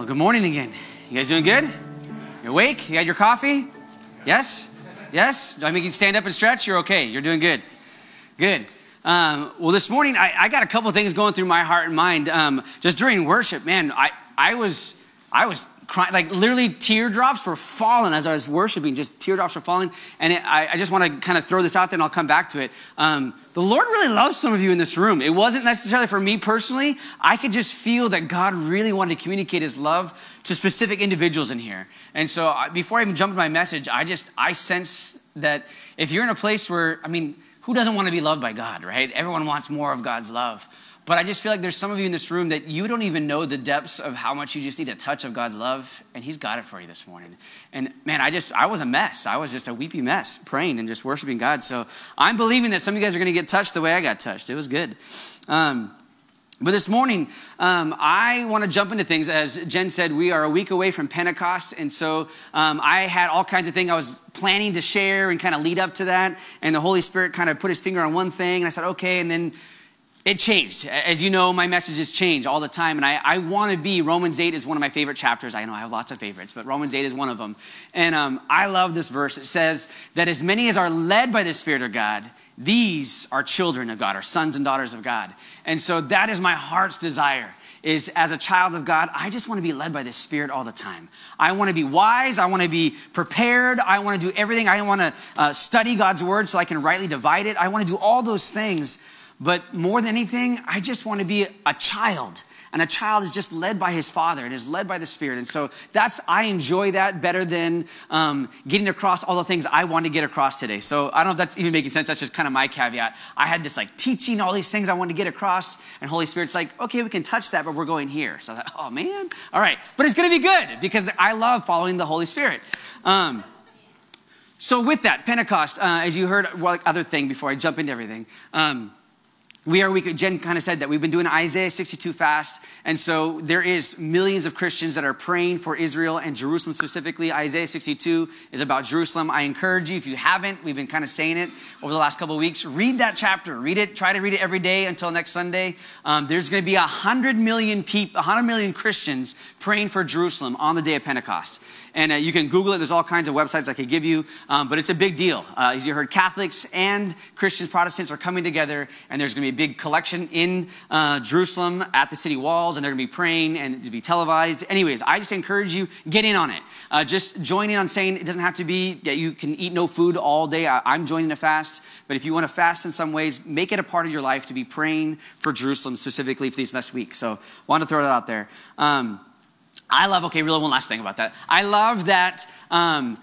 Well, good morning again. You guys doing good? You awake? You had your coffee? Yes? Yes? Do I make you stand up and stretch? You're okay. You're doing good. Good. Um, well, this morning I, I, got a couple things going through my heart and mind. Um, just during worship, man, I, I was I was crying, like literally teardrops were falling as I was worshiping. Just teardrops were falling, and it, I, I, just want to kind of throw this out there, and I'll come back to it. Um, the Lord really loves some of you in this room. It wasn't necessarily for me personally. I could just feel that God really wanted to communicate His love to specific individuals in here. And so, before I even jump into my message, I just I sense that if you're in a place where, I mean who doesn't want to be loved by God, right? Everyone wants more of God's love. But I just feel like there's some of you in this room that you don't even know the depths of how much you just need a touch of God's love, and He's got it for you this morning. And man, I just, I was a mess. I was just a weepy mess, praying and just worshiping God. So I'm believing that some of you guys are going to get touched the way I got touched. It was good. Um, but this morning, um, I want to jump into things. As Jen said, we are a week away from Pentecost. And so um, I had all kinds of things I was planning to share and kind of lead up to that. And the Holy Spirit kind of put his finger on one thing. And I said, okay. And then it changed. As you know, my messages change all the time. And I, I want to be, Romans 8 is one of my favorite chapters. I know I have lots of favorites, but Romans 8 is one of them. And um, I love this verse. It says that as many as are led by the Spirit of God, these are children of God, are sons and daughters of God. And so that is my heart's desire is as a child of God, I just want to be led by the Spirit all the time. I want to be wise. I want to be prepared. I want to do everything. I want to uh, study God's word so I can rightly divide it. I want to do all those things. But more than anything, I just want to be a child and a child is just led by his father and is led by the Spirit. And so that's, I enjoy that better than um, getting across all the things I want to get across today. So I don't know if that's even making sense. That's just kind of my caveat. I had this like teaching all these things I wanted to get across, and Holy Spirit's like, okay, we can touch that, but we're going here. So I thought, oh man, all right. But it's going to be good because I love following the Holy Spirit. Um, so with that, Pentecost, uh, as you heard, well, other thing before I jump into everything. Um, we are we jen kind of said that we've been doing isaiah 62 fast and so there is millions of christians that are praying for israel and jerusalem specifically. Isaiah 62 is about jerusalem. I encourage you if you haven't we've been kind of saying it over the last couple of weeks read that chapter. Read it try to read it every day until next sunday. Um, there's going to be 100 million people 100 million christians praying for jerusalem on the day of pentecost and uh, you can Google it. There's all kinds of websites I could give you, um, but it's a big deal. Uh, as you heard, Catholics and Christians, Protestants are coming together, and there's going to be a big collection in uh, Jerusalem at the city walls, and they're going to be praying and to be televised. Anyways, I just encourage you get in on it. Uh, just join in on saying it doesn't have to be that you can eat no food all day. I, I'm joining a fast, but if you want to fast in some ways, make it a part of your life to be praying for Jerusalem specifically for these next weeks. So, want to throw that out there. Um, I love, okay, really one last thing about that. I love that, um,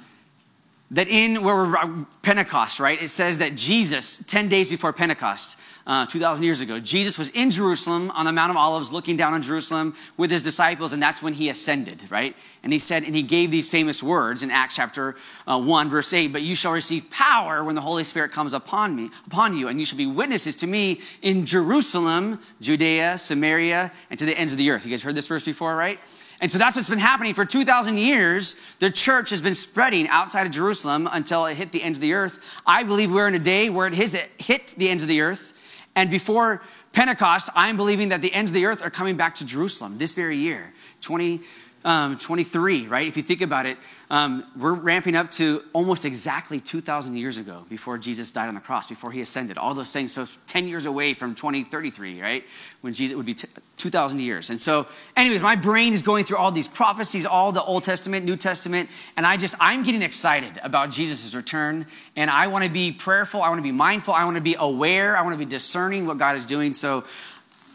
that in where we're Pentecost, right? It says that Jesus, 10 days before Pentecost, uh, 2,000 years ago, Jesus was in Jerusalem on the Mount of Olives looking down on Jerusalem with his disciples, and that's when he ascended, right? And he said, and he gave these famous words in Acts chapter uh, 1, verse 8, but you shall receive power when the Holy Spirit comes upon me, upon you, and you shall be witnesses to me in Jerusalem, Judea, Samaria, and to the ends of the earth. You guys heard this verse before, right? And so that's what's been happening for 2,000 years. The church has been spreading outside of Jerusalem until it hit the ends of the earth. I believe we're in a day where it hit the ends of the earth. And before Pentecost, I'm believing that the ends of the earth are coming back to Jerusalem this very year, 20, um, 23, right? If you think about it, um, we're ramping up to almost exactly 2,000 years ago before Jesus died on the cross, before he ascended. All those things. So 10 years away from 2033, right? When Jesus would be t- 2,000 years. And so, anyways, my brain is going through all these prophecies, all the Old Testament, New Testament, and I just, I'm getting excited about Jesus' return. And I want to be prayerful. I want to be mindful. I want to be aware. I want to be discerning what God is doing. So,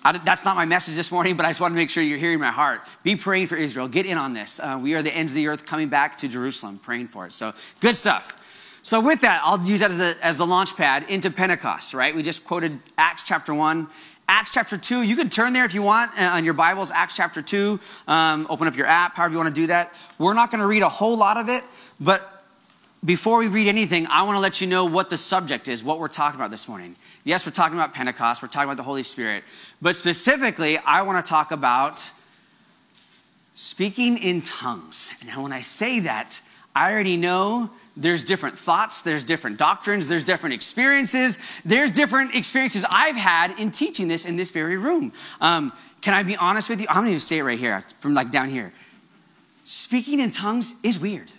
I, that's not my message this morning, but I just want to make sure you're hearing my heart. Be praying for Israel. Get in on this. Uh, we are the ends of the earth coming back to Jerusalem, praying for it. So, good stuff. So, with that, I'll use that as, a, as the launch pad into Pentecost, right? We just quoted Acts chapter 1. Acts chapter 2, you can turn there if you want uh, on your Bibles, Acts chapter 2. Um, open up your app, however you want to do that. We're not going to read a whole lot of it, but before we read anything, I want to let you know what the subject is, what we're talking about this morning. Yes, we're talking about Pentecost, we're talking about the Holy Spirit, but specifically, I want to talk about speaking in tongues. And when I say that, I already know there's different thoughts, there's different doctrines, there's different experiences, there's different experiences I've had in teaching this in this very room. Um, can I be honest with you? I'm going to say it right here from like down here. speaking in tongues is weird.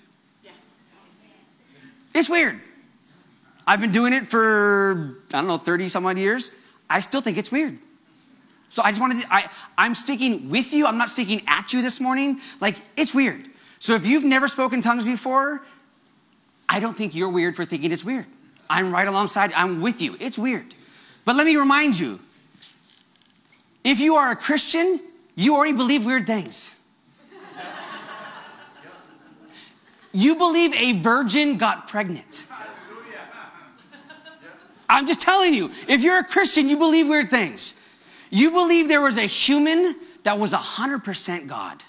It's weird. I've been doing it for, I don't know, 30 some odd years. I still think it's weird. So I just wanted to, I, I'm speaking with you. I'm not speaking at you this morning. Like, it's weird. So if you've never spoken tongues before, I don't think you're weird for thinking it's weird. I'm right alongside, I'm with you. It's weird. But let me remind you if you are a Christian, you already believe weird things. You believe a virgin got pregnant. I'm just telling you, if you're a Christian, you believe weird things. You believe there was a human that was 100% God.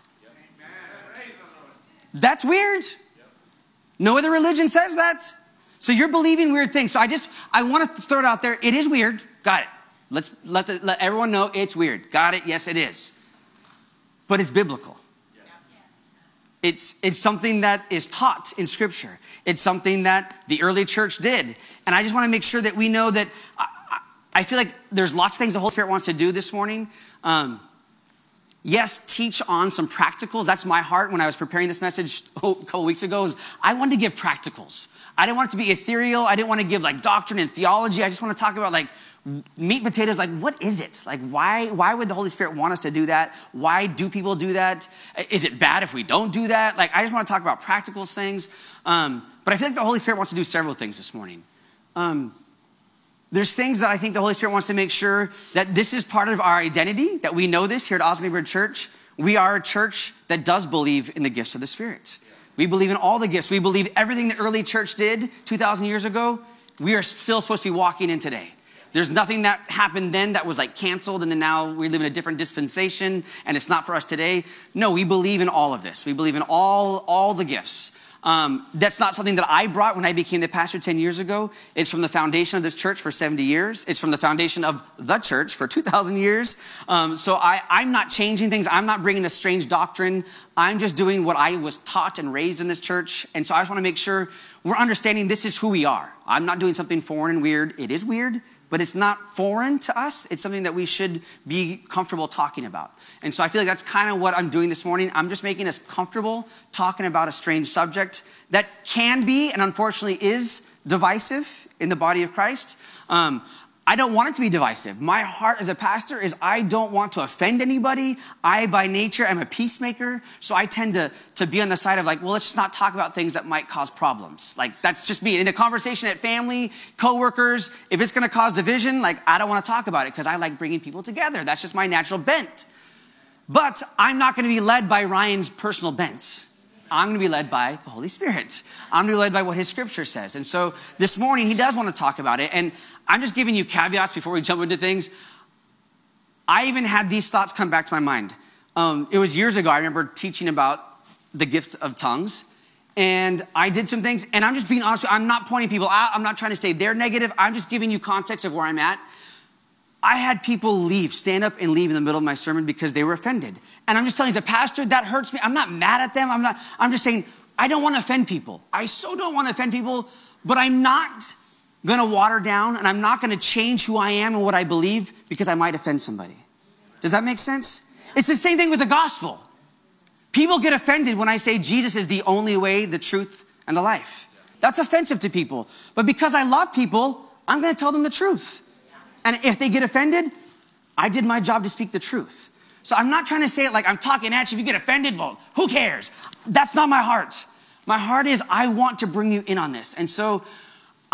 That's weird. No other religion says that. So you're believing weird things. So I just, I want to throw it out there. It is weird. Got it. Let's let, the, let everyone know it's weird. Got it. Yes, it is. But it's biblical. It's, it's something that is taught in Scripture. It's something that the early church did. And I just want to make sure that we know that I, I feel like there's lots of things the Holy Spirit wants to do this morning. Um, yes, teach on some practicals. That's my heart when I was preparing this message a couple weeks ago. Is I wanted to give practicals. I didn't want it to be ethereal. I didn't want to give like doctrine and theology. I just want to talk about like meat and potatoes like what is it? Like why why would the holy spirit want us to do that? Why do people do that? Is it bad if we don't do that? Like i just want to talk about practical things um, but i feel like the holy spirit wants to do several things this morning. Um, there's things that i think the holy spirit wants to make sure that this is part of our identity that we know this here at osmond church. We are a church that does believe in the gifts of the spirit. We believe in all the gifts. We believe everything the early church did 2000 years ago. We are still supposed to be walking in today there's nothing that happened then that was like canceled and then now we live in a different dispensation and it's not for us today. No, we believe in all of this. We believe in all, all the gifts. Um, that's not something that I brought when I became the pastor 10 years ago. It's from the foundation of this church for 70 years. It's from the foundation of the church for 2,000 years. Um, so I, I'm not changing things. I'm not bringing a strange doctrine. I'm just doing what I was taught and raised in this church. And so I just want to make sure we're understanding this is who we are. I'm not doing something foreign and weird. It is weird, but it's not foreign to us. It's something that we should be comfortable talking about. And so I feel like that's kind of what I'm doing this morning. I'm just making us comfortable talking about a strange subject that can be and unfortunately is divisive in the body of Christ. Um, I don't want it to be divisive. My heart as a pastor is I don't want to offend anybody. I, by nature, am a peacemaker. So I tend to, to be on the side of like, well, let's just not talk about things that might cause problems. Like, that's just me. In a conversation at family, coworkers, if it's going to cause division, like, I don't want to talk about it because I like bringing people together. That's just my natural bent. But I'm not going to be led by Ryan's personal bents. I'm going to be led by the Holy Spirit. I'm going to be led by what his scripture says. And so this morning, he does want to talk about it. And I'm just giving you caveats before we jump into things. I even had these thoughts come back to my mind. Um, it was years ago, I remember teaching about the gift of tongues. And I did some things, and I'm just being honest, I'm not pointing people out. I'm not trying to say they're negative. I'm just giving you context of where I'm at. I had people leave, stand up and leave in the middle of my sermon because they were offended. And I'm just telling you, as a pastor, that hurts me. I'm not mad at them. I'm not, I'm just saying, I don't want to offend people. I so don't want to offend people, but I'm not to water down and I'm not to change who I am and what I believe because I might offend somebody. Does that make sense? It's the same thing with the gospel. People get offended when I say Jesus is the only way, the truth, and the life. That's offensive to people. But because I love people, I'm to tell them the truth. And if they get offended, I did my job to speak the truth. So I'm not trying to say it like I'm talking at you. If you get offended, well, who cares? That's not my heart. My heart is I want to bring you in on this. And so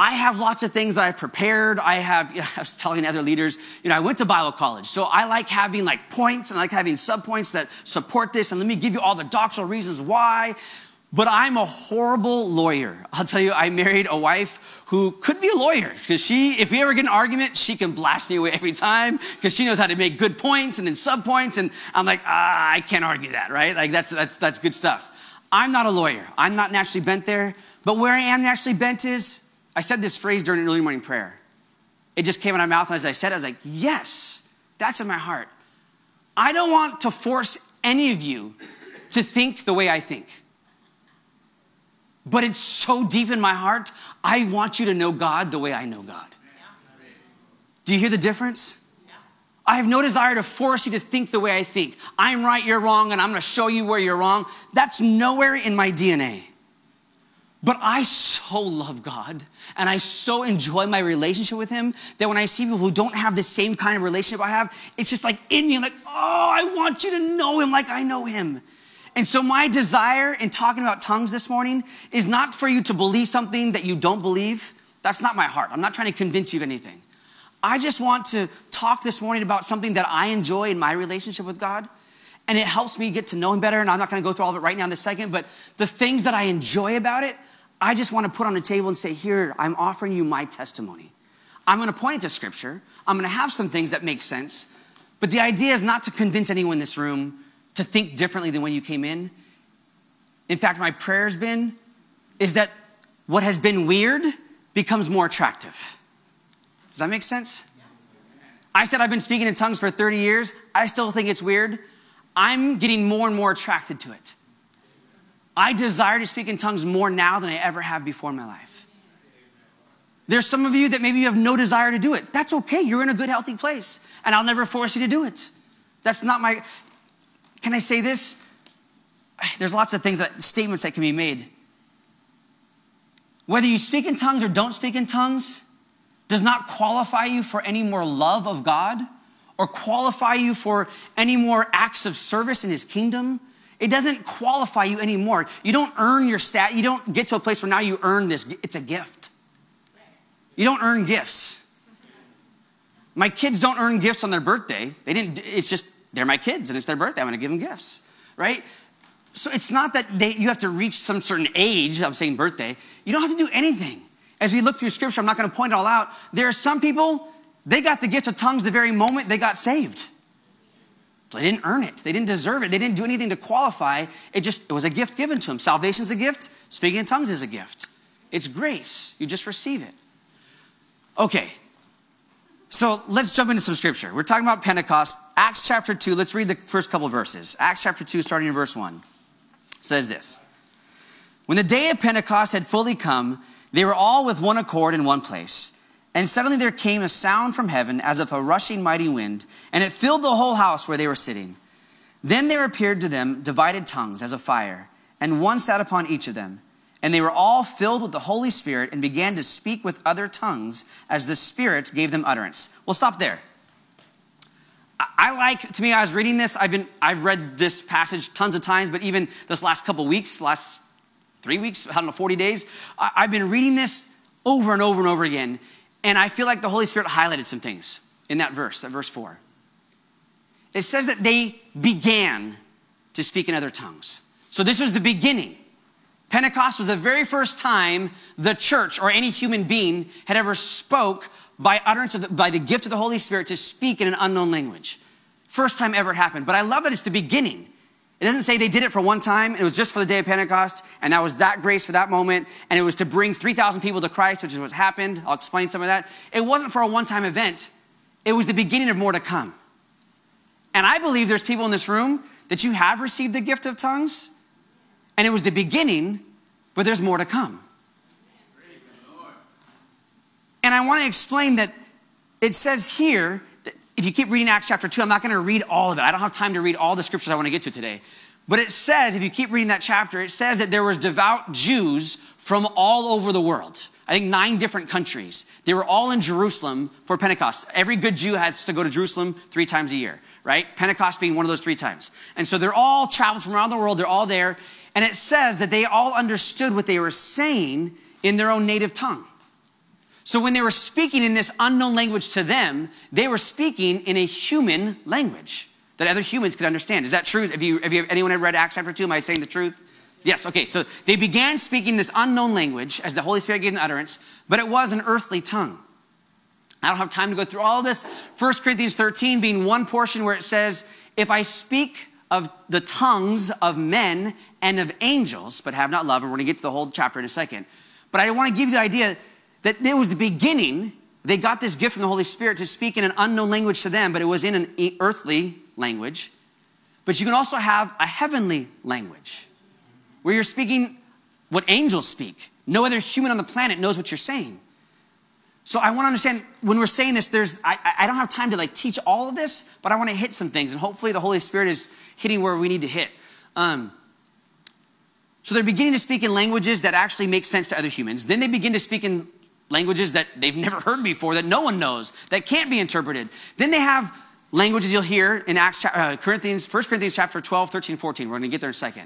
I have lots of things that I've prepared. I have, you know, I was telling other leaders, you know, I went to Bible college. So I like having like points and I like having subpoints that support this. And let me give you all the doctrinal reasons why. But I'm a horrible lawyer. I'll tell you, I married a wife who could be a lawyer because she, if we ever get an argument, she can blast me away every time because she knows how to make good points and then subpoints. And I'm like, ah, I can't argue that, right? Like that's, that's, that's good stuff. I'm not a lawyer. I'm not naturally bent there. But where I am naturally bent is I said this phrase during an early morning prayer. It just came out of my mouth, and as I said, I was like, yes, that's in my heart. I don't want to force any of you to think the way I think. But it's so deep in my heart, I want you to know God the way I know God. Do you hear the difference? I have no desire to force you to think the way I think. I'm right, you're wrong, and I'm gonna show you where you're wrong. That's nowhere in my DNA. But I so love God and I so enjoy my relationship with Him that when I see people who don't have the same kind of relationship I have, it's just like in me, I'm like, oh, I want you to know Him like I know Him. And so, my desire in talking about tongues this morning is not for you to believe something that you don't believe. That's not my heart. I'm not trying to convince you of anything. I just want to talk this morning about something that I enjoy in my relationship with God. And it helps me get to know Him better. And I'm not going to go through all of it right now in a second, but the things that I enjoy about it, I just want to put on the table and say, Here, I'm offering you my testimony. I'm going to point to Scripture. I'm going to have some things that make sense. But the idea is not to convince anyone in this room to think differently than when you came in. In fact, my prayer has been is that what has been weird becomes more attractive. Does that make sense? I said I've been speaking in tongues for 30 years. I still think it's weird. I'm getting more and more attracted to it. I desire to speak in tongues more now than I ever have before in my life. There's some of you that maybe you have no desire to do it. That's okay. You're in a good, healthy place, and I'll never force you to do it. That's not my. Can I say this? There's lots of things that statements that can be made. Whether you speak in tongues or don't speak in tongues does not qualify you for any more love of God or qualify you for any more acts of service in His kingdom it doesn't qualify you anymore. You don't earn your stat. You don't get to a place where now you earn this. It's a gift. You don't earn gifts. My kids don't earn gifts on their birthday. They didn't, it's just, they're my kids and it's their birthday. I'm going to give them gifts, right? So it's not that they, you have to reach some certain age. I'm saying birthday. You don't have to do anything. As we look through scripture, I'm not going to point it all out. There are some people, they got the gift of tongues the very moment they got saved. They didn't earn it. They didn't deserve it. They didn't do anything to qualify. It just it was a gift given to them. Salvation's a gift. Speaking in tongues is a gift. It's grace. You just receive it. Okay. So let's jump into some scripture. We're talking about Pentecost. Acts chapter 2. Let's read the first couple verses. Acts chapter 2, starting in verse 1, says this When the day of Pentecost had fully come, they were all with one accord in one place. And suddenly there came a sound from heaven as of a rushing mighty wind, and it filled the whole house where they were sitting. Then there appeared to them divided tongues as of fire, and one sat upon each of them. And they were all filled with the Holy Spirit and began to speak with other tongues as the Spirit gave them utterance. We'll stop there. I like, to me, I was reading this. I've been, I've read this passage tons of times, but even this last couple weeks, last three weeks, I don't know, 40 days, I've been reading this over and over and over again. And I feel like the Holy Spirit highlighted some things in that verse, that verse 4. It says that they began to speak in other tongues. So this was the beginning. Pentecost was the very first time the church or any human being had ever spoke by utterance of the, by the gift of the Holy Spirit to speak in an unknown language. First time ever happened. But I love that it's the beginning. It doesn't say they did it for one time. It was just for the day of Pentecost, and that was that grace for that moment. And it was to bring 3,000 people to Christ, which is what happened. I'll explain some of that. It wasn't for a one time event, it was the beginning of more to come. And I believe there's people in this room that you have received the gift of tongues, and it was the beginning, but there's more to come. And I want to explain that it says here if you keep reading Acts chapter 2, I'm not going to read all of it. I don't have time to read all the scriptures I want to get to today. But it says, if you keep reading that chapter, it says that there was devout Jews from all over the world. I think nine different countries. They were all in Jerusalem for Pentecost. Every good Jew has to go to Jerusalem three times a year, right? Pentecost being one of those three times. And so they're all traveled from around the world. They're all there. And it says that they all understood what they were saying in their own native tongue. So when they were speaking in this unknown language to them, they were speaking in a human language that other humans could understand. Is that true? Have you, have you anyone ever read Acts chapter 2? Am I saying the truth? Yes, okay. So they began speaking this unknown language as the Holy Spirit gave them utterance, but it was an earthly tongue. I don't have time to go through all this. 1 Corinthians 13 being one portion where it says, If I speak of the tongues of men and of angels, but have not love, and we're going to get to the whole chapter in a second. But I want to give you the idea that it was the beginning. They got this gift from the Holy Spirit to speak in an unknown language to them, but it was in an earthly language. But you can also have a heavenly language where you're speaking what angels speak. No other human on the planet knows what you're saying. So I want to understand when we're saying this, there's I, I don't have time to like teach all of this, but I want to hit some things, and hopefully the Holy Spirit is hitting where we need to hit. Um, so they're beginning to speak in languages that actually make sense to other humans. Then they begin to speak in languages that they've never heard before, that no one knows, that can't be interpreted. Then they have languages you'll hear in Acts, uh, Corinthians, 1 Corinthians chapter 12, 13, 14. We're going to get there in a second.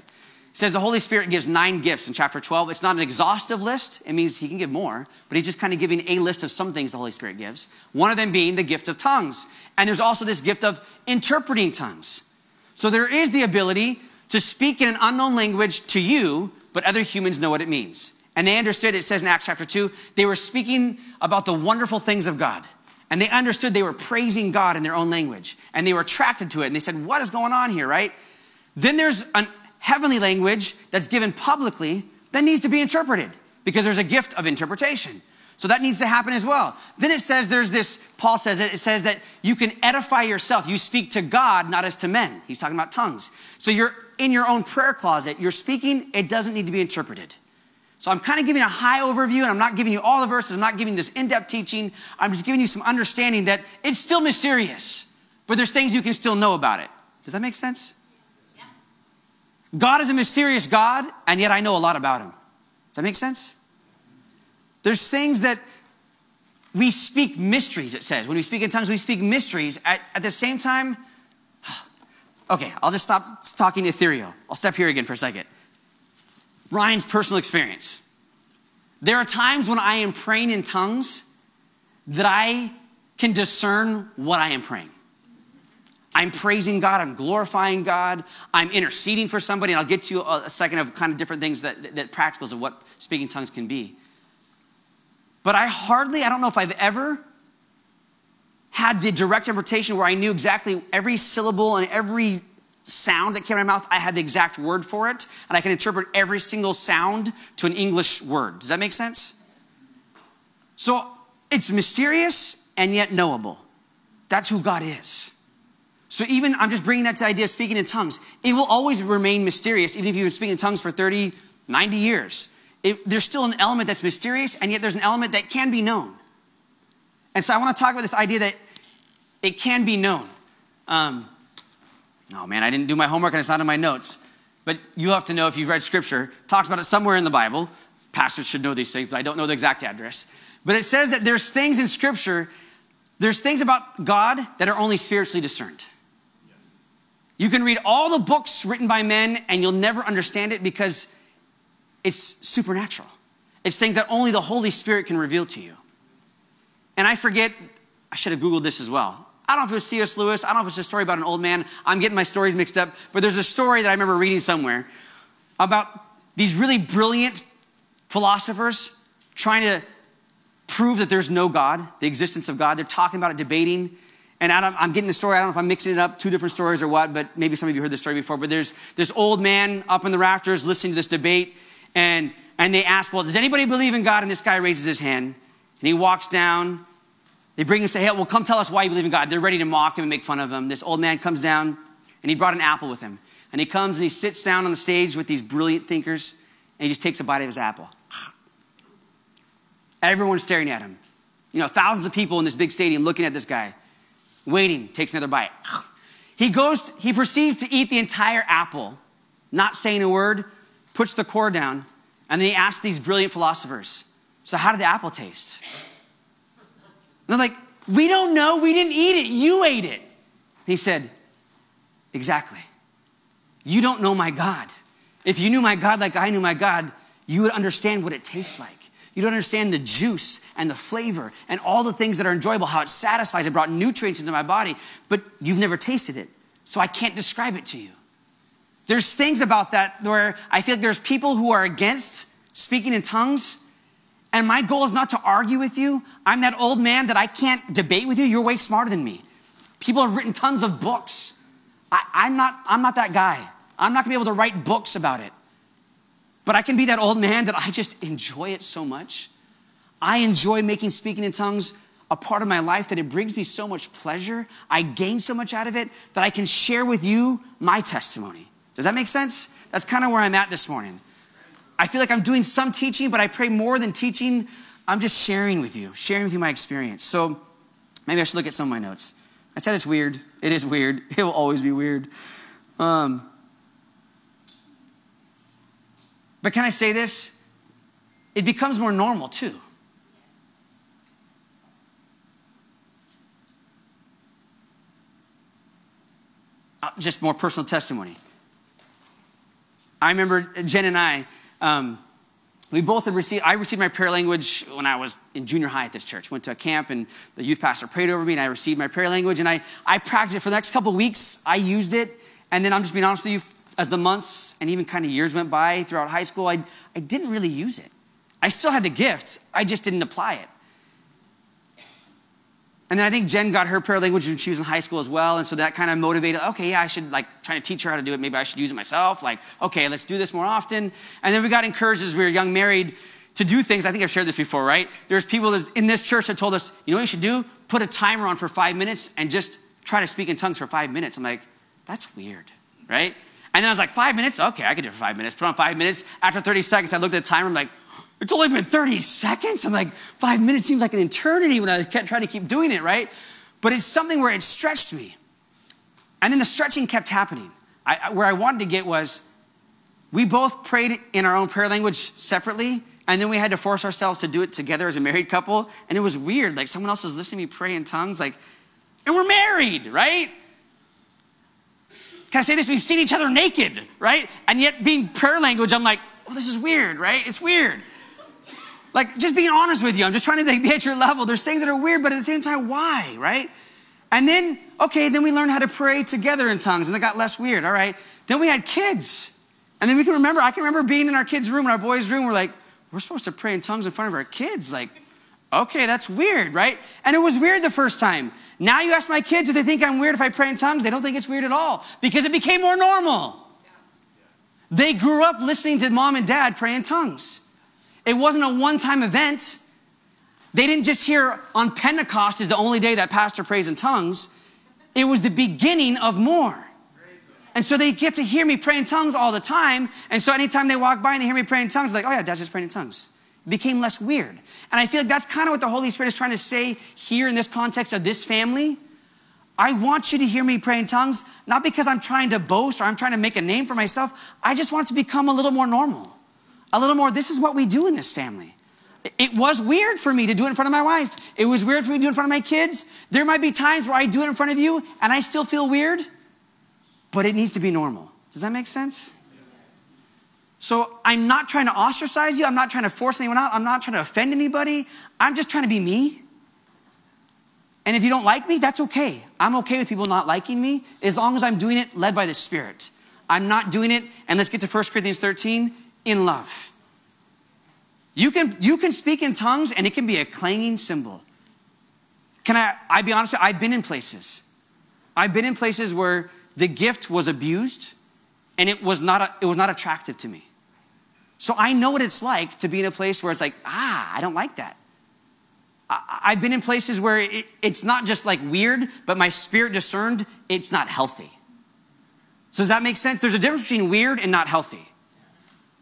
It says the Holy Spirit gives nine gifts in chapter 12. It's not an exhaustive list. It means he can give more, but he's just kind of giving a list of some things the Holy Spirit gives. One of them being the gift of tongues. And there's also this gift of interpreting tongues. So there is the ability to speak in an unknown language to you, but other humans know what it means. And they understood, it says in Acts chapter 2, they were speaking about the wonderful things of God. And they understood they were praising God in their own language. And they were attracted to it. And they said, What is going on here, right? Then there's a heavenly language that's given publicly that needs to be interpreted because there's a gift of interpretation. So that needs to happen as well. Then it says there's this, Paul says it, it says that you can edify yourself. You speak to God, not as to men. He's talking about tongues. So you're in your own prayer closet, you're speaking, it doesn't need to be interpreted. So I'm kind of giving a high overview and I'm not giving you all the verses, I'm not giving this in depth teaching. I'm just giving you some understanding that it's still mysterious, but there's things you can still know about it. Does that make sense? Yeah. God is a mysterious God, and yet I know a lot about him. Does that make sense? There's things that we speak mysteries, it says. When we speak in tongues, we speak mysteries. At, at the same time, okay, I'll just stop talking ethereal. I'll step here again for a second. Ryan's personal experience. There are times when I am praying in tongues that I can discern what I am praying. I'm praising God, I'm glorifying God, I'm interceding for somebody, and I'll get to you a, second of kind of different things that, that, that practicals of what speaking tongues can be. But I hardly, I don't know if I've ever had the direct interpretation where I knew exactly every syllable and every sound that came out of my mouth, I had the exact word for it, and I can interpret every single sound to an English word. Does that make sense? So it's mysterious and yet knowable. That's who God is. So even, I'm just bringing that to the idea of speaking in tongues. It will always remain mysterious, even if you've been speaking in tongues for 30, 90 years it, there's still an element that's mysterious, and yet there's an element that can be known. And so I want to talk about this idea that it can be known. Um, oh man, I didn't do my homework and it's not in my notes. But you have to know if you've read scripture, talks about it somewhere in the Bible. Pastors should know these things, but I don't know the exact address. But it says that there's things in scripture, there's things about God that are only spiritually discerned. Yes. You can read all the books written by men and you'll never understand it because it's supernatural. It's things that only the Holy Spirit can reveal to you. And I forget, I should have Googled this as well. I don't know if it was C.S. Lewis. I don't know if it's a story about an old man. I'm getting my stories mixed up. But there's a story that I remember reading somewhere about these really brilliant philosophers trying to prove that there's no God, the existence of God. They're talking about it, debating. And I'm getting the story. I don't know if I'm mixing it up, two different stories or what, but maybe some of you heard this story before. But there's this old man up in the rafters listening to this debate and, and they ask, Well, does anybody believe in God? And this guy raises his hand and he walks down. They bring him and say, Hey, well, come tell us why you believe in God. They're ready to mock him and make fun of him. This old man comes down and he brought an apple with him. And he comes and he sits down on the stage with these brilliant thinkers and he just takes a bite of his apple. Everyone's staring at him. You know, thousands of people in this big stadium looking at this guy, waiting, takes another bite. He goes, he proceeds to eat the entire apple, not saying a word, puts the core down, and then he asks these brilliant philosophers, So, how did the apple taste? They're like, We don't know. We didn't eat it. You ate it. And he said, Exactly. You don't know my God. If you knew my God like I knew my God, you would understand what it tastes like. You don't understand the juice and the flavor and all the things that are enjoyable, how it satisfies. It brought nutrients into my body, but you've never tasted it. So I can't describe it to you. There's things about that where I feel like there's people who are against speaking in tongues. And my goal is not to argue with you. I'm that old man that I can't debate with you. You're way smarter than me. People have written tons of books. I, am not, I'm not that guy. I'm not gonna be able to write books about it. But I can be that old man that I just enjoy it so much. I enjoy making speaking in tongues a part of my life that it brings me so much pleasure. I gain so much out of it that I can share with you my testimony. Does that make sense? That's kind of where I'm at this morning. I feel like I'm doing some teaching, but I pray more than teaching. I'm just sharing with you, sharing with you my experience. So maybe I should look at some of my notes. I said it's weird. It is weird. It will always be weird. Um, but can I say this? It becomes more normal too. Uh, just more personal testimony. I remember Jen and I, um, we both had received, I received my prayer language when I was in junior high at this church. Went to a camp and the youth pastor prayed over me and I received my prayer language and I, I practiced it for the next couple weeks. I used it. And then I'm just being honest with you, as the months and even kind of years went by throughout high school, I, I didn't really use it. I still had the gift, I just didn't apply it. And then I think Jen got her prayer language when she was in high school as well. And so that kind of motivated, okay, yeah, I should like try to teach her how to do it. Maybe I should use it myself. Like, okay, let's do this more often. And then we got encouraged as we were young married to do things. I think I've shared this before, right? There's people in this church that told us, you know what you should do? Put a timer on for five minutes and just try to speak in tongues for five minutes. I'm like, that's weird, right? And then I was like, five minutes? Okay, I can do it for five minutes. Put on five minutes. After 30 seconds, I looked at the timer. I'm like, it's only been 30 seconds. I'm like, five minutes seems like an eternity when I kept trying to keep doing it, right? But it's something where it stretched me. And then the stretching kept happening. I, where I wanted to get was we both prayed in our own prayer language separately, and then we had to force ourselves to do it together as a married couple. And it was weird. Like someone else was listening to me pray in tongues, like, and we're married, right? Can I say this? We've seen each other naked, right? And yet, being prayer language, I'm like, oh, this is weird, right? It's weird. Like, just being honest with you, I'm just trying to be at your level. There's things that are weird, but at the same time, why, right? And then, okay, then we learned how to pray together in tongues, and it got less weird, all right? Then we had kids. And then we can remember, I can remember being in our kids' room, in our boys' room, we're like, we're supposed to pray in tongues in front of our kids. Like, okay, that's weird, right? And it was weird the first time. Now you ask my kids if they think I'm weird if I pray in tongues, they don't think it's weird at all because it became more normal. They grew up listening to mom and dad pray in tongues. It wasn't a one time event. They didn't just hear on Pentecost is the only day that pastor prays in tongues. It was the beginning of more. And so they get to hear me pray in tongues all the time. And so anytime they walk by and they hear me pray in tongues, like, oh yeah, dad's just praying in tongues. It became less weird. And I feel like that's kind of what the Holy Spirit is trying to say here in this context of this family. I want you to hear me pray in tongues, not because I'm trying to boast or I'm trying to make a name for myself. I just want to become a little more normal a little more, this is what we do in this family. It was weird for me to do it in front of my wife. It was weird for me to do it in front of my kids. There might be times where I do it in front of you and I still feel weird, but it needs to be normal. Does that make sense? So I'm not trying to ostracize you. I'm not trying to force anyone out. I'm not trying to offend anybody. I'm just trying to be me. And if you don't like me, that's okay. I'm okay with people not liking me as long as I'm doing it led by the Spirit. I'm not doing it, and let's get to 1 Corinthians 13 in love. You can, you can speak in tongues and it can be a clanging cymbal. Can I, I be honest? I've been in places. I've been in places where the gift was abused and it was not, a, it was not attractive to me. So I know what it's like to be in a place where it's like, ah, I don't like that. I, have been in places where it, it's not just like weird, but my spirit discerned it's not healthy. So does that make sense? There's a difference between weird and not healthy.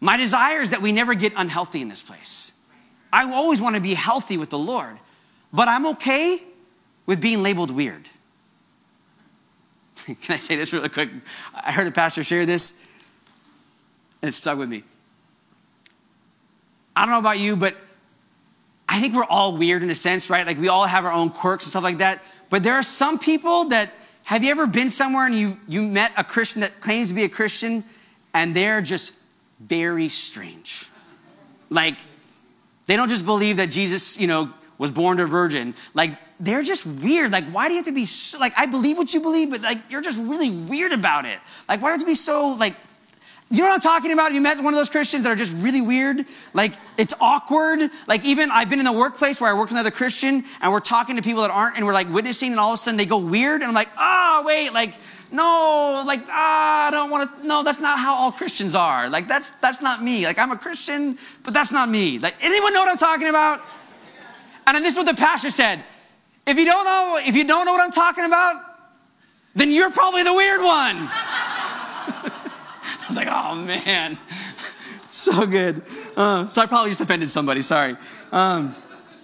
My desire is that we never get unhealthy in this place. I always want to be healthy with the Lord, but I'm okay with being labeled weird. Can I say this really quick? I heard a pastor share this, and it stuck with me. I don't know about you, but I think we're all weird in a sense, right? Like we all have our own quirks and stuff like that. But there are some people that have you ever been somewhere and you you met a Christian that claims to be a Christian and they're just very strange. Like, they don't just believe that Jesus, you know, was born to a virgin. Like, they're just weird. Like, why do you have to be so, like, I believe what you believe, but like, you're just really weird about it. Like, why do you have to be so, like, you know what I'm talking about? You met one of those Christians that are just really weird. Like, it's awkward. Like, even I've been in the workplace where I worked with another Christian and we're talking to people that aren't, and we're like witnessing, and all of a sudden they go weird. And I'm like, oh, wait, like, no, like, ah, I don't want to, no, that's not how all Christians are. Like, that's, that's not me. Like, I'm a Christian, but that's not me. Like, anyone know what I'm talking about? And then this is what the pastor said. If you don't know, if you don't know what I'm talking about, then you're probably the weird one. I was like, oh man, so good. Uh, so I probably just offended somebody, sorry. Um,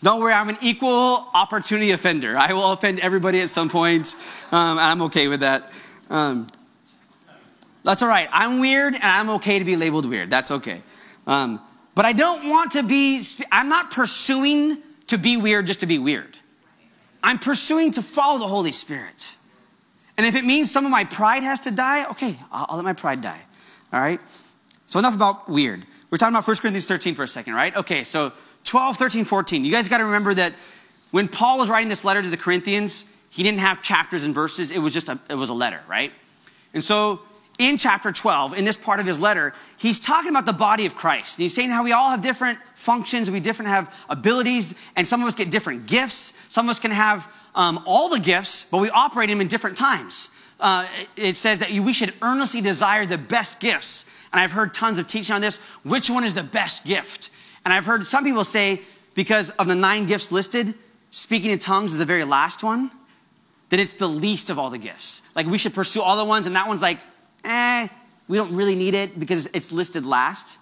Don't worry, I'm an equal opportunity offender. I will offend everybody at some point. Um, I'm okay with that. Um, that's all right. I'm weird and I'm okay to be labeled weird. That's okay. Um, but I don't want to be, I'm not pursuing to be weird just to be weird. I'm pursuing to follow the Holy Spirit. And if it means some of my pride has to die, okay, I'll, I'll let my pride die. All right? So enough about weird. We're talking about 1 Corinthians 13 for a second, right? Okay, so 12, 13, 14. You guys got to remember that when Paul was writing this letter to the Corinthians, he didn't have chapters and verses. It was just a, it was a letter, right? And so in chapter 12, in this part of his letter, he's talking about the body of Christ. And he's saying how we all have different functions, we different have abilities, and some of us get different gifts. Some of us can have um, all the gifts, but we operate them in different times. Uh, it says that we should earnestly desire the best gifts. And I've heard tons of teaching on this. Which one is the best gift? And I've heard some people say, because of the nine gifts listed, speaking in tongues is the very last one, that it's the least of all the gifts. Like we should pursue all the ones, and that one's like, eh, we don't really need it because it's listed last.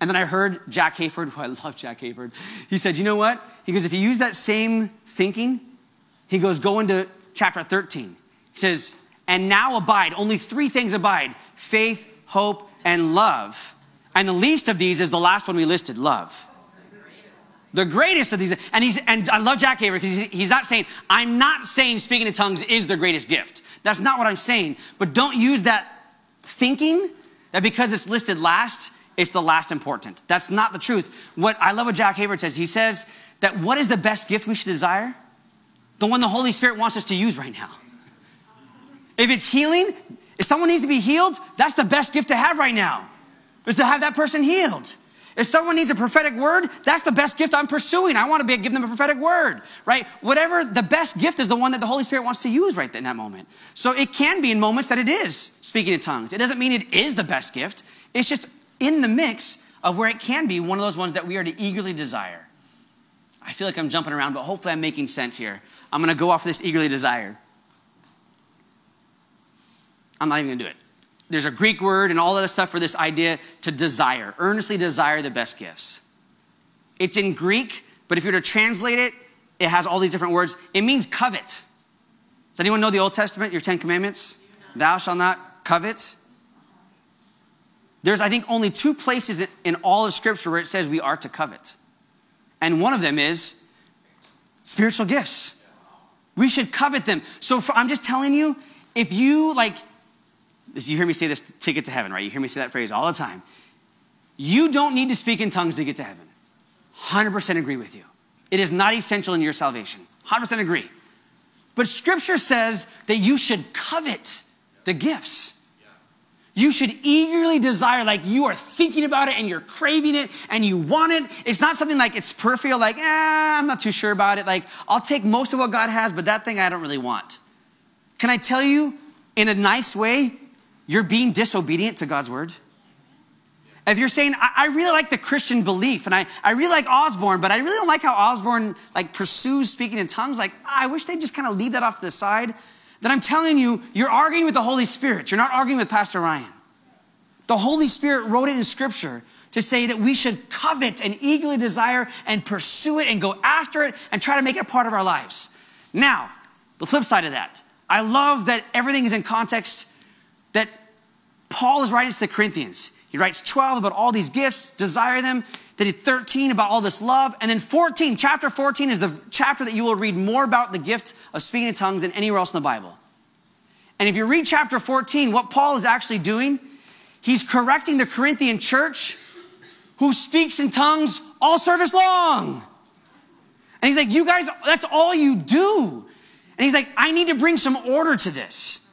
And then I heard Jack Hayford, who I love Jack Hayford, he said, you know what? He goes, if you use that same thinking, he goes, go into chapter 13. He says, and now abide, only three things abide faith, hope, and love. And the least of these is the last one we listed love. The greatest of these, and he's and I love Jack Hayford because he's not saying, I'm not saying speaking in tongues is the greatest gift. That's not what I'm saying. But don't use that thinking that because it's listed last, it's the last important. That's not the truth. What I love what Jack Hayford says. He says that what is the best gift we should desire? The one the Holy Spirit wants us to use right now. If it's healing, if someone needs to be healed, that's the best gift to have right now, is to have that person healed. If someone needs a prophetic word, that's the best gift I'm pursuing. I want to be, give them a prophetic word, right? Whatever the best gift is the one that the Holy Spirit wants to use right in that moment. So it can be in moments that it is speaking in tongues. It doesn't mean it is the best gift. It's just in the mix of where it can be one of those ones that we are to eagerly desire. I feel like I'm jumping around, but hopefully I'm making sense here. I'm going to go off this eagerly desire. I'm not even going to do it there's a Greek word and all that stuff for this idea to desire, earnestly desire the best gifts. It's in Greek, but if you were to translate it, it has all these different words. It means covet. Does anyone know the Old Testament, your Ten Commandments? Thou shalt not covet. There's, I think, only two places in all of Scripture where it says we are to covet. And one of them is spiritual gifts. We should covet them. So for, I'm just telling you, if you like you hear me say this ticket to heaven, right? You hear me say that phrase all the time. You don't need to speak in tongues to get to heaven. 100% agree with you. It is not essential in your salvation. 100% agree. But scripture says that you should covet the gifts. You should eagerly desire, like you are thinking about it and you're craving it and you want it. It's not something like it's peripheral, like, eh, I'm not too sure about it. Like, I'll take most of what God has, but that thing I don't really want. Can I tell you in a nice way, you're being disobedient to God's word. If you're saying, I, I really like the Christian belief and I, I really like Osborne, but I really don't like how Osborne like pursues speaking in tongues, like, I wish they'd just kind of leave that off to the side, then I'm telling you, you're arguing with the Holy Spirit. You're not arguing with Pastor Ryan. The Holy Spirit wrote it in Scripture to say that we should covet and eagerly desire and pursue it and go after it and try to make it part of our lives. Now, the flip side of that, I love that everything is in context that Paul is writing to the Corinthians. He writes 12 about all these gifts, desire them. Then he 13 about all this love. And then 14, chapter 14 is the chapter that you will read more about the gift of speaking in tongues than anywhere else in the Bible. And if you read chapter 14, what Paul is actually doing, he's correcting the Corinthian church who speaks in tongues all service long. And he's like, You guys, that's all you do. And he's like, I need to bring some order to this.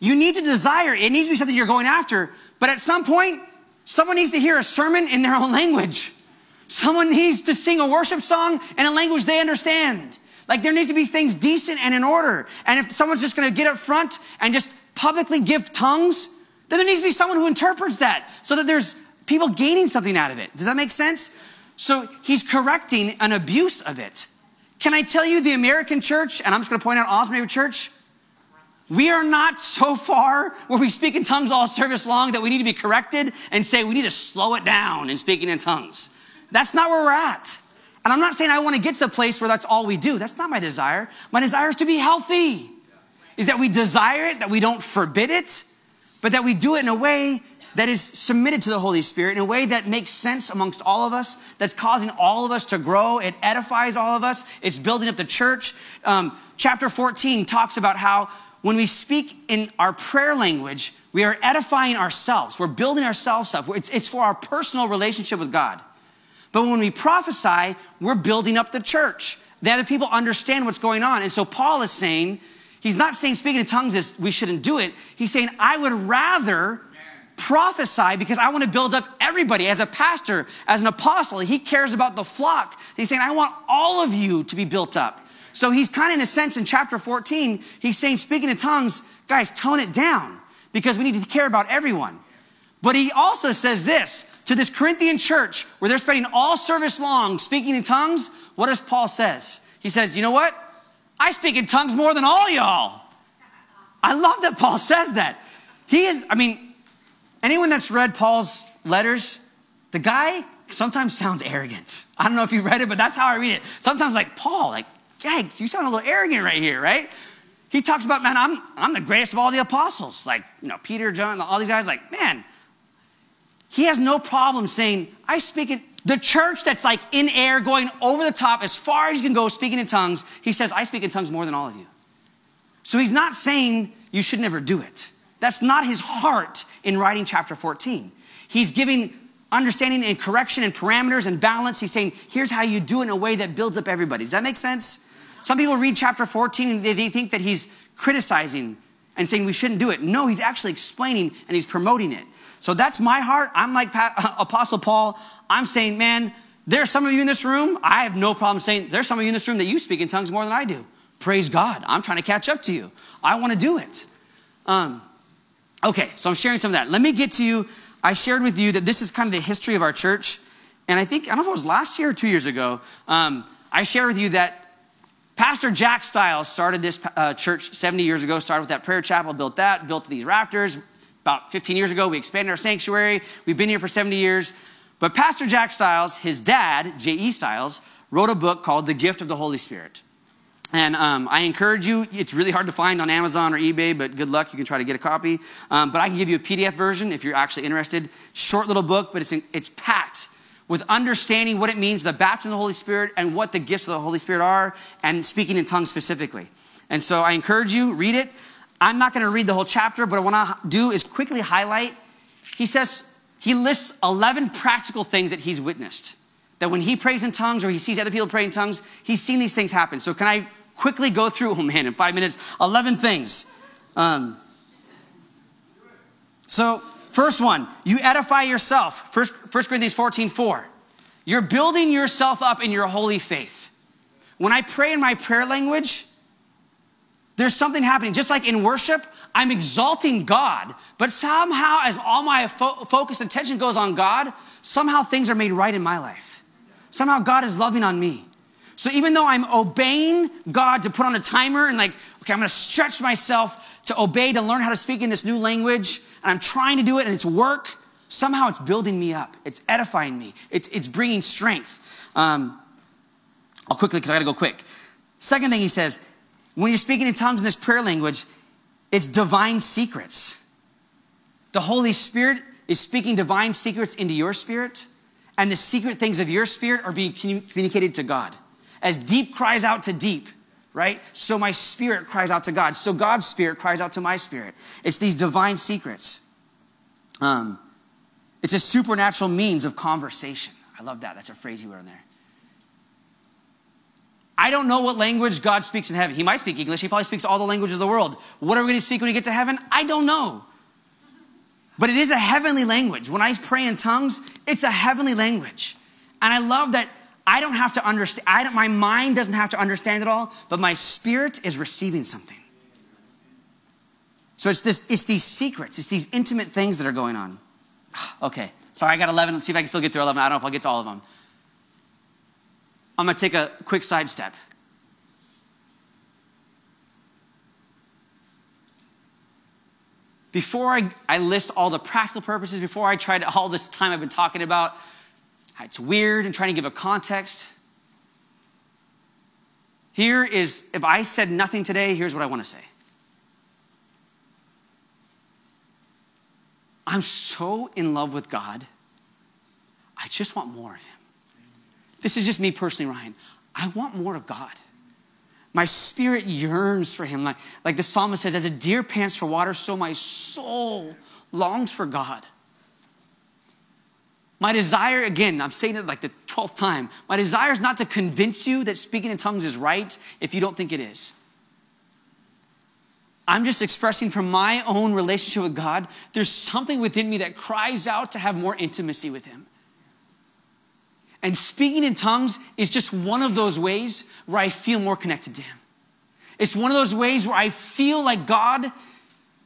You need to desire, it needs to be something you're going after. But at some point, someone needs to hear a sermon in their own language. Someone needs to sing a worship song in a language they understand. Like there needs to be things decent and in order. And if someone's just gonna get up front and just publicly give tongues, then there needs to be someone who interprets that so that there's people gaining something out of it. Does that make sense? So he's correcting an abuse of it. Can I tell you the American church, and I'm just gonna point out Osprey Church, we are not so far where we speak in tongues all service long that we need to be corrected and say we need to slow it down in speaking in tongues. That's not where we're at. And I'm not saying I want to get to the place where that's all we do. That's not my desire. My desire is to be healthy. Is that we desire it, that we don't forbid it, but that we do it in a way that is submitted to the Holy Spirit in a way that makes sense amongst all of us, that's causing all of us to grow. It edifies all of us. It's building up the church. Um, chapter 14 talks about how when we speak in our prayer language, we are edifying ourselves. We're building ourselves up. It's, it's for our personal relationship with God. But when we prophesy, we're building up the church. The other people understand what's going on. And so Paul is saying, he's not saying speaking in tongues is we shouldn't do it. He's saying, I would rather prophesy because I want to build up everybody. As a pastor, as an apostle, he cares about the flock. he's saying, I want all of you to be built up. So he's kind of, in a sense, in chapter 14, he's saying, speaking in tongues, guys, tone it down because we need to care about everyone. But he also says this to this Corinthian church where they're spending all service long speaking in tongues. What does Paul says? He says, you know what? I speak in tongues more than all y'all. I love that Paul says that. He is, I mean, Anyone that's read Paul's letters, the guy sometimes sounds arrogant. I don't know if you read it, but that's how I read it. Sometimes, like, Paul, like, yikes, you sound a little arrogant right here, right? He talks about, man, I'm, I'm the greatest of all the apostles. Like, you know, Peter, John, all these guys, like, man, he has no problem saying, I speak it. The church that's like in air, going over the top as far as you can go, speaking in tongues, he says, I speak in tongues more than all of you. So he's not saying you should never do it. That's not his heart in writing chapter 14. He's giving understanding and correction and parameters and balance. He's saying, here's how you do it in a way that builds up everybody. Does that make sense? Some people read chapter 14 and they think that he's criticizing and saying we shouldn't do it. No, he's actually explaining and he's promoting it. So that's my heart. I'm like Apostle Paul. I'm saying, man, there are some of you in this room. I have no problem saying there's some of you in this room that you speak in tongues more than I do. Praise God. I'm trying to catch up to you. I want to do it. Um, Okay, so I'm sharing some of that. Let me get to you. I shared with you that this is kind of the history of our church. And I think, I don't know if it was last year or two years ago, um, I shared with you that Pastor Jack Stiles started this uh, church 70 years ago, started with that prayer chapel, built that, built these rafters. About 15 years ago, we expanded our sanctuary. We've been here for 70 years. But Pastor Jack Stiles, his dad, J.E. Stiles, wrote a book called The Gift of the Holy Spirit. And um, I encourage you, it's really hard to find on Amazon or eBay, but good luck. You can try to get a copy. Um, but I can give you a PDF version if you're actually interested. Short little book, but it's, it's packed with understanding what it means, the baptism of the Holy Spirit, and what the gifts of the Holy Spirit are, and speaking in tongues specifically. And so I encourage you, read it. I'm not going to read the whole chapter, but what I want to do is quickly highlight. He says, he lists 11 practical things that he's witnessed. That when he prays in tongues or he sees other people pray in tongues, he's seen these things happen. So can I quickly go through, oh man, in five minutes, 11 things. Um, so, first one, you edify yourself. First, 1 Corinthians 14, 4. You're building yourself up in your holy faith. When I pray in my prayer language, there's something happening. Just like in worship, I'm exalting God, but somehow, as all my fo- focus and attention goes on God, somehow things are made right in my life. Somehow God is loving on me. So even though I'm obeying God to put on a timer and like, okay, I'm gonna stretch myself to obey, to learn how to speak in this new language, and I'm trying to do it and it's work, somehow it's building me up. It's edifying me. It's, it's bringing strength. Um, I'll quickly, because I gotta go quick. Second thing he says, when you're speaking in tongues in this prayer language, it's divine secrets. The Holy Spirit is speaking divine secrets into your spirit, and the secret things of your spirit are being communicated to God. As deep cries out to deep, right? So my spirit cries out to God. So God's spirit cries out to my spirit. It's these divine secrets. Um, it's a supernatural means of conversation. I love that. That's a phrase you wrote in there. I don't know what language God speaks in heaven. He might speak English. He probably speaks all the languages of the world. What are we going to speak when we get to heaven? I don't know. But it is a heavenly language. When I pray in tongues, it's a heavenly language. And I love that I don't have to understand, I don't, my mind doesn't have to understand it all, but my spirit is receiving something. So it's this, it's these secrets, it's these intimate things that are going on. Okay, sorry, I got 11. Let's see if I can still get through 11. I don't know if I'll get to all of them. I'm gonna take a quick sidestep. Before I, I list all the practical purposes, before I try to, all this time I've been talking about it's weird and trying to give a context. Here is, if I said nothing today, here's what I want to say. I'm so in love with God. I just want more of Him. This is just me personally, Ryan. I want more of God. My spirit yearns for Him. Like, like the psalmist says, as a deer pants for water, so my soul longs for God. My desire, again, I'm saying it like the 12th time, my desire is not to convince you that speaking in tongues is right if you don't think it is. I'm just expressing from my own relationship with God, there's something within me that cries out to have more intimacy with Him. And speaking in tongues is just one of those ways where I feel more connected to Him. It's one of those ways where I feel like God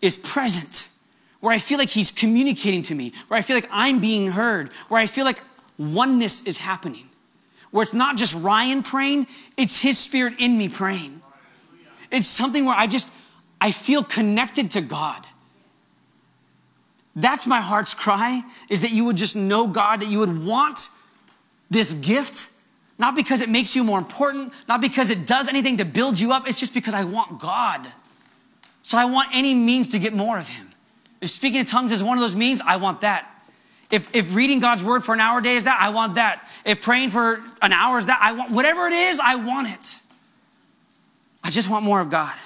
is present, where I feel like He's communicating to me, where I feel like I'm being heard, where I feel like oneness is happening, where it's not just Ryan praying, it's His Spirit in me praying. It's something where I just, I feel connected to God. That's my heart's cry is that you would just know God, that you would want this gift, not because it makes you more important, not because it does anything to build you up, it's just because I want God. So I want any means to get more of Him. If speaking in tongues is one of those means, I want that. If, if reading God's word for an hour a day is that, I want that. If praying for an hour is that, I want whatever it is, I want it. I just want more of God.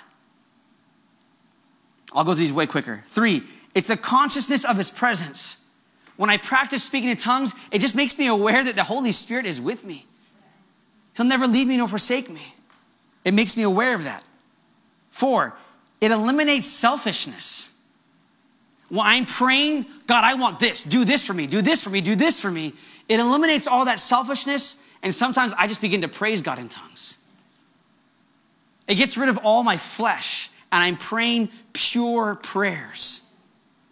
I'll go through these way quicker. Three, it's a consciousness of his presence. When I practice speaking in tongues, it just makes me aware that the Holy Spirit is with me. He'll never leave me nor forsake me. It makes me aware of that. Four, it eliminates selfishness. When I'm praying, God, I want this, do this for me, do this for me, do this for me, it eliminates all that selfishness, and sometimes I just begin to praise God in tongues. It gets rid of all my flesh and I'm praying pure prayers.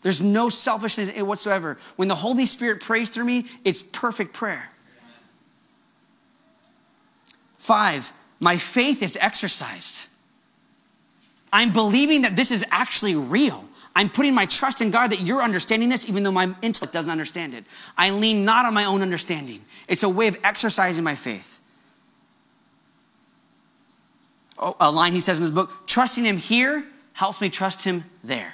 There's no selfishness whatsoever. When the Holy Spirit prays through me, it's perfect prayer. Five, my faith is exercised. I'm believing that this is actually real. I'm putting my trust in God that you're understanding this, even though my intellect doesn't understand it. I lean not on my own understanding. It's a way of exercising my faith. Oh, a line he says in this book trusting him here helps me trust him there.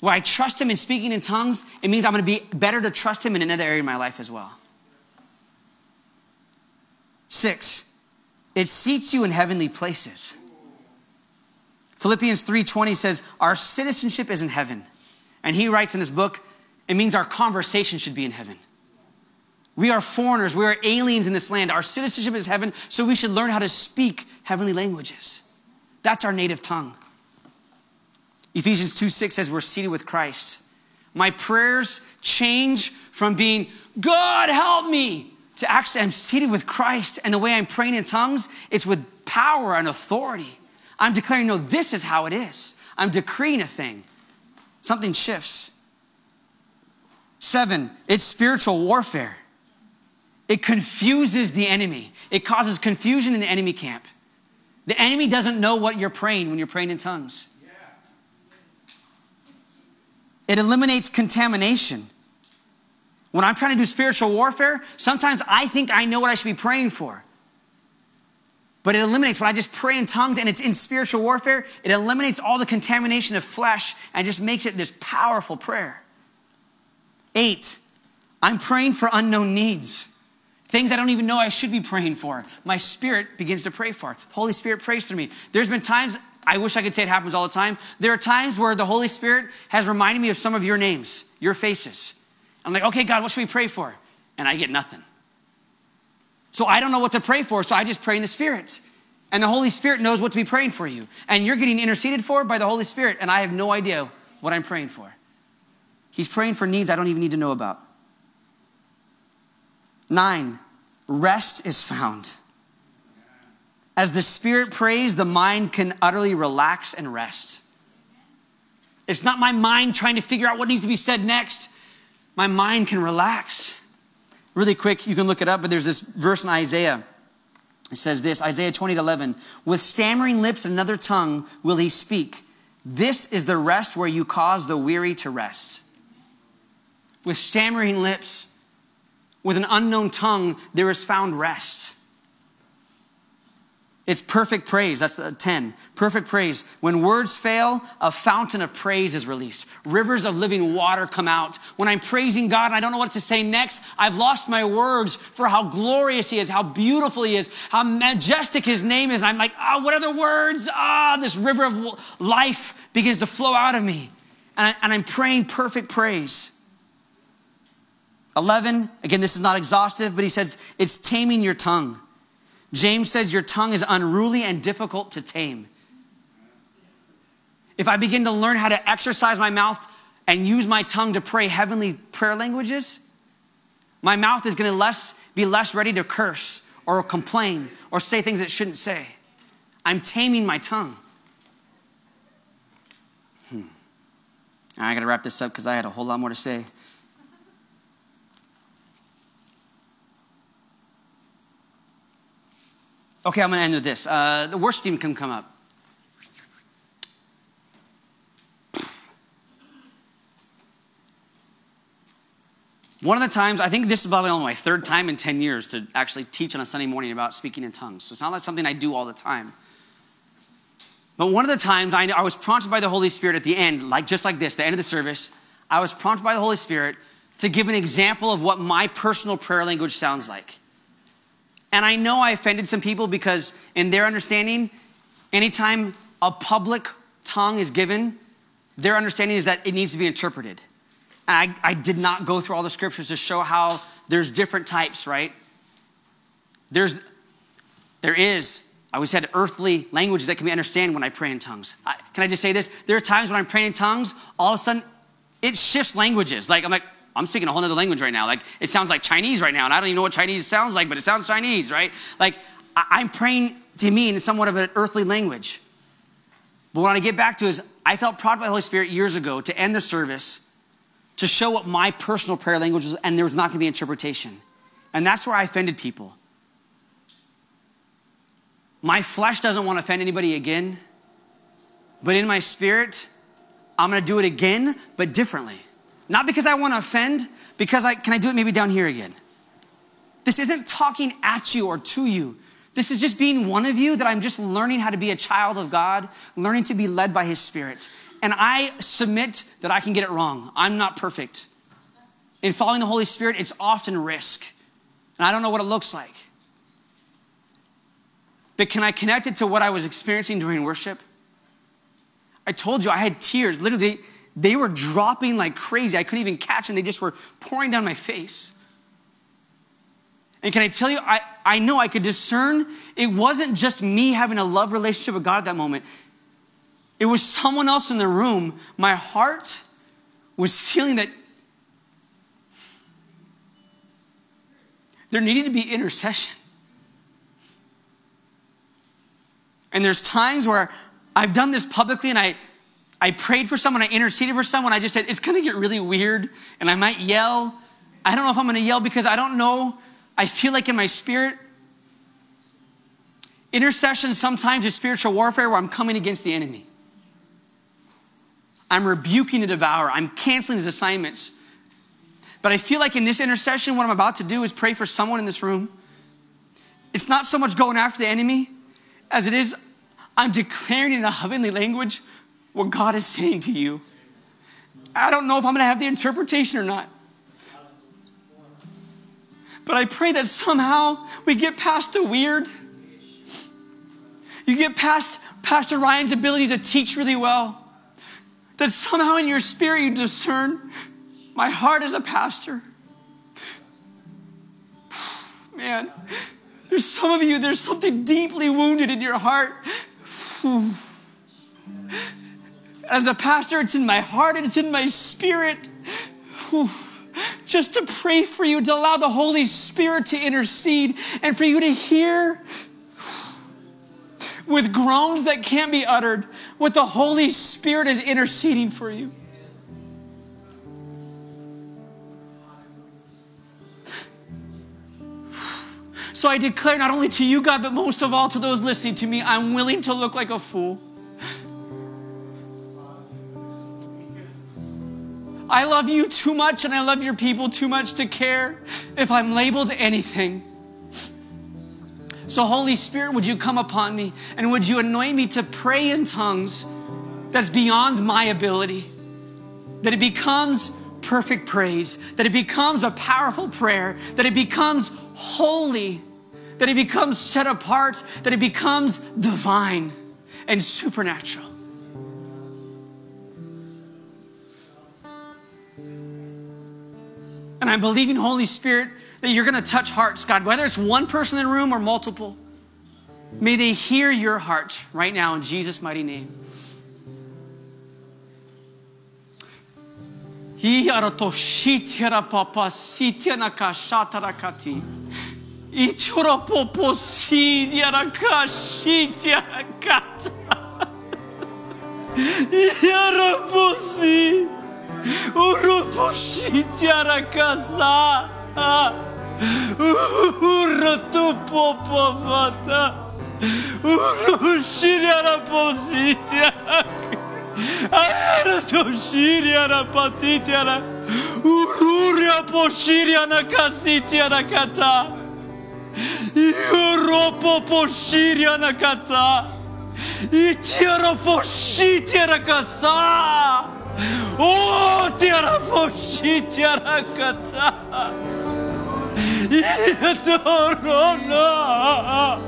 Where I trust him in speaking in tongues, it means I'm going to be better to trust him in another area of my life as well. Six, it seats you in heavenly places. Philippians 3:20 says, "Our citizenship is in heaven." And he writes in this book, it means our conversation should be in heaven. We are foreigners. We are aliens in this land. Our citizenship is heaven, so we should learn how to speak heavenly languages. That's our native tongue. Ephesians 2 6 says, We're seated with Christ. My prayers change from being, God help me, to actually, I'm seated with Christ. And the way I'm praying in tongues, it's with power and authority. I'm declaring, no, this is how it is. I'm decreeing a thing. Something shifts. Seven, it's spiritual warfare. It confuses the enemy, it causes confusion in the enemy camp. The enemy doesn't know what you're praying when you're praying in tongues. It eliminates contamination. When I'm trying to do spiritual warfare, sometimes I think I know what I should be praying for. But it eliminates, when I just pray in tongues and it's in spiritual warfare, it eliminates all the contamination of flesh and just makes it this powerful prayer. Eight, I'm praying for unknown needs. Things I don't even know I should be praying for. My spirit begins to pray for. Holy Spirit prays through me. There's been times, I wish I could say it happens all the time. There are times where the Holy Spirit has reminded me of some of your names, your faces. I'm like, okay, God, what should we pray for? And I get nothing. So I don't know what to pray for, so I just pray in the Spirit. And the Holy Spirit knows what to be praying for you. And you're getting interceded for by the Holy Spirit, and I have no idea what I'm praying for. He's praying for needs I don't even need to know about. Nine, rest is found. As the Spirit prays, the mind can utterly relax and rest. It's not my mind trying to figure out what needs to be said next. My mind can relax. Really quick, you can look it up, but there's this verse in Isaiah. It says this Isaiah 20 11. With stammering lips and another tongue will he speak. This is the rest where you cause the weary to rest. With stammering lips with an unknown tongue, there is found rest. It's perfect praise. That's the 10. Perfect praise. When words fail, a fountain of praise is released. Rivers of living water come out. When I'm praising God and I don't know what to say next, I've lost my words for how glorious He is, how beautiful He is, how majestic His name is. I'm like, ah, oh, what words? Ah, this river of life begins to flow out of me. And, I, and I'm praying perfect praise. 11, again, this is not exhaustive, but he says it's taming your tongue. James says your tongue is unruly and difficult to tame. If I begin to learn how to exercise my mouth and use my tongue to pray heavenly prayer languages, my mouth is going to less, be less ready to curse or complain or say things that shouldn't say. I'm taming my tongue. Hmm. I got to wrap this up because I had a whole lot more to say. Okay, I'm going to end with this. Uh, the worship team can come up. One of the times, I think this is probably only my third time in 10 years to actually teach on a Sunday morning about speaking in tongues. So it's not like something I do all the time. But one of the times I, I was prompted by the Holy Spirit at the end, like just like this, the end of the service, I was prompted by the Holy Spirit to give an example of what my personal prayer language sounds like. And I know I offended some people because, in their understanding, anytime a public tongue is given, their understanding is that it needs to be interpreted. I, I did not go through all the scriptures to show how there's different types, right? There's, there is, I always said, earthly languages that can be understood when I pray in tongues. I, can I just say this? There are times when I'm praying in tongues, all of a sudden, it shifts languages. Like, I'm like, I'm speaking a whole other language right now. Like it sounds like Chinese right now, and I don't even know what Chinese sounds like, but it sounds Chinese, right? Like I'm praying to me in somewhat of an earthly language. But what I get back to is I felt proud by the Holy Spirit years ago to end the service to show what my personal prayer language was, and there was not going to be interpretation. And that's where I offended people. My flesh doesn't want to offend anybody again, but in my spirit, I'm going to do it again, but differently. Not because I want to offend, because I can I do it maybe down here again. This isn't talking at you or to you. This is just being one of you that I'm just learning how to be a child of God, learning to be led by His Spirit. And I submit that I can get it wrong. I'm not perfect. In following the Holy Spirit, it's often risk. And I don't know what it looks like. But can I connect it to what I was experiencing during worship? I told you I had tears. Literally, they were dropping like crazy. I couldn't even catch them. They just were pouring down my face. And can I tell you, I, I know I could discern it wasn't just me having a love relationship with God at that moment. It was someone else in the room. My heart was feeling that there needed to be intercession. And there's times where I've done this publicly and I, I prayed for someone, I interceded for someone, I just said, it's gonna get really weird and I might yell. I don't know if I'm gonna yell because I don't know. I feel like in my spirit, intercession sometimes is spiritual warfare where I'm coming against the enemy. I'm rebuking the devourer, I'm canceling his assignments. But I feel like in this intercession, what I'm about to do is pray for someone in this room. It's not so much going after the enemy as it is, I'm declaring in a heavenly language what God is saying to you. I don't know if I'm going to have the interpretation or not. But I pray that somehow we get past the weird. You get past Pastor Ryan's ability to teach really well. That somehow in your spirit you discern my heart as a pastor. Man, there's some of you, there's something deeply wounded in your heart. As a pastor, it's in my heart and it's in my spirit. Just to pray for you, to allow the Holy Spirit to intercede and for you to hear with groans that can't be uttered what the Holy Spirit is interceding for you. So I declare not only to you, God, but most of all to those listening to me, I'm willing to look like a fool. I love you too much and I love your people too much to care if I'm labeled anything. So, Holy Spirit, would you come upon me and would you anoint me to pray in tongues that's beyond my ability? That it becomes perfect praise, that it becomes a powerful prayer, that it becomes holy, that it becomes set apart, that it becomes divine and supernatural. I'm believing, Holy Spirit, that you're going to touch hearts, God, whether it's one person in the room or multiple. May they hear your heart right now in Jesus' mighty name. si diara kashi diara kata. Yara posi. Uro posi diara kasa. Uro tu popo fata. Uro shiriara posi diara. Shiriara pati diara. Ururia po shiriana kasi diara kata. Europa poshiria na kata. Itiara poshi tiara kasa. Oh, Tiaraposhi, Tiaracatá. lá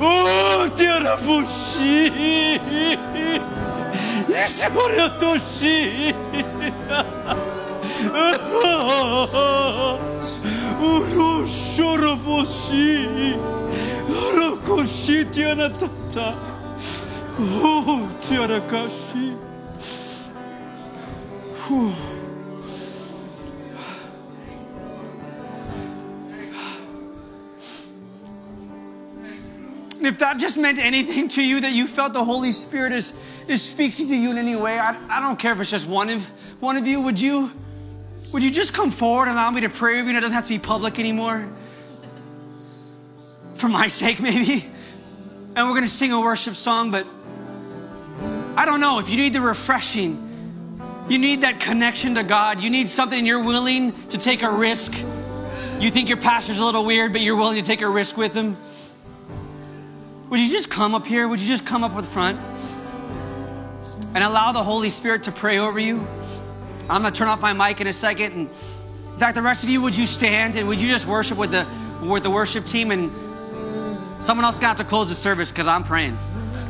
Oh, Tiaraposhi. Isso é Toshi. Urushoroboshi. Rokoshi, Tiaratata. Oh, Tiarakashi. Whew. If that just meant anything to you, that you felt the Holy Spirit is, is speaking to you in any way, I, I don't care if it's just one of, one of you, would you, would you just come forward and allow me to pray with you? And it doesn't have to be public anymore. For my sake, maybe. And we're to sing a worship song, but I don't know if you need the refreshing, you need that connection to God, you need something you're willing to take a risk. You think your pastor's a little weird, but you're willing to take a risk with him. Would you just come up here? Would you just come up with front and allow the Holy Spirit to pray over you? I'm gonna turn off my mic in a second. And in fact, the rest of you, would you stand and would you just worship with the with the worship team? And someone else got to close the service because I'm praying.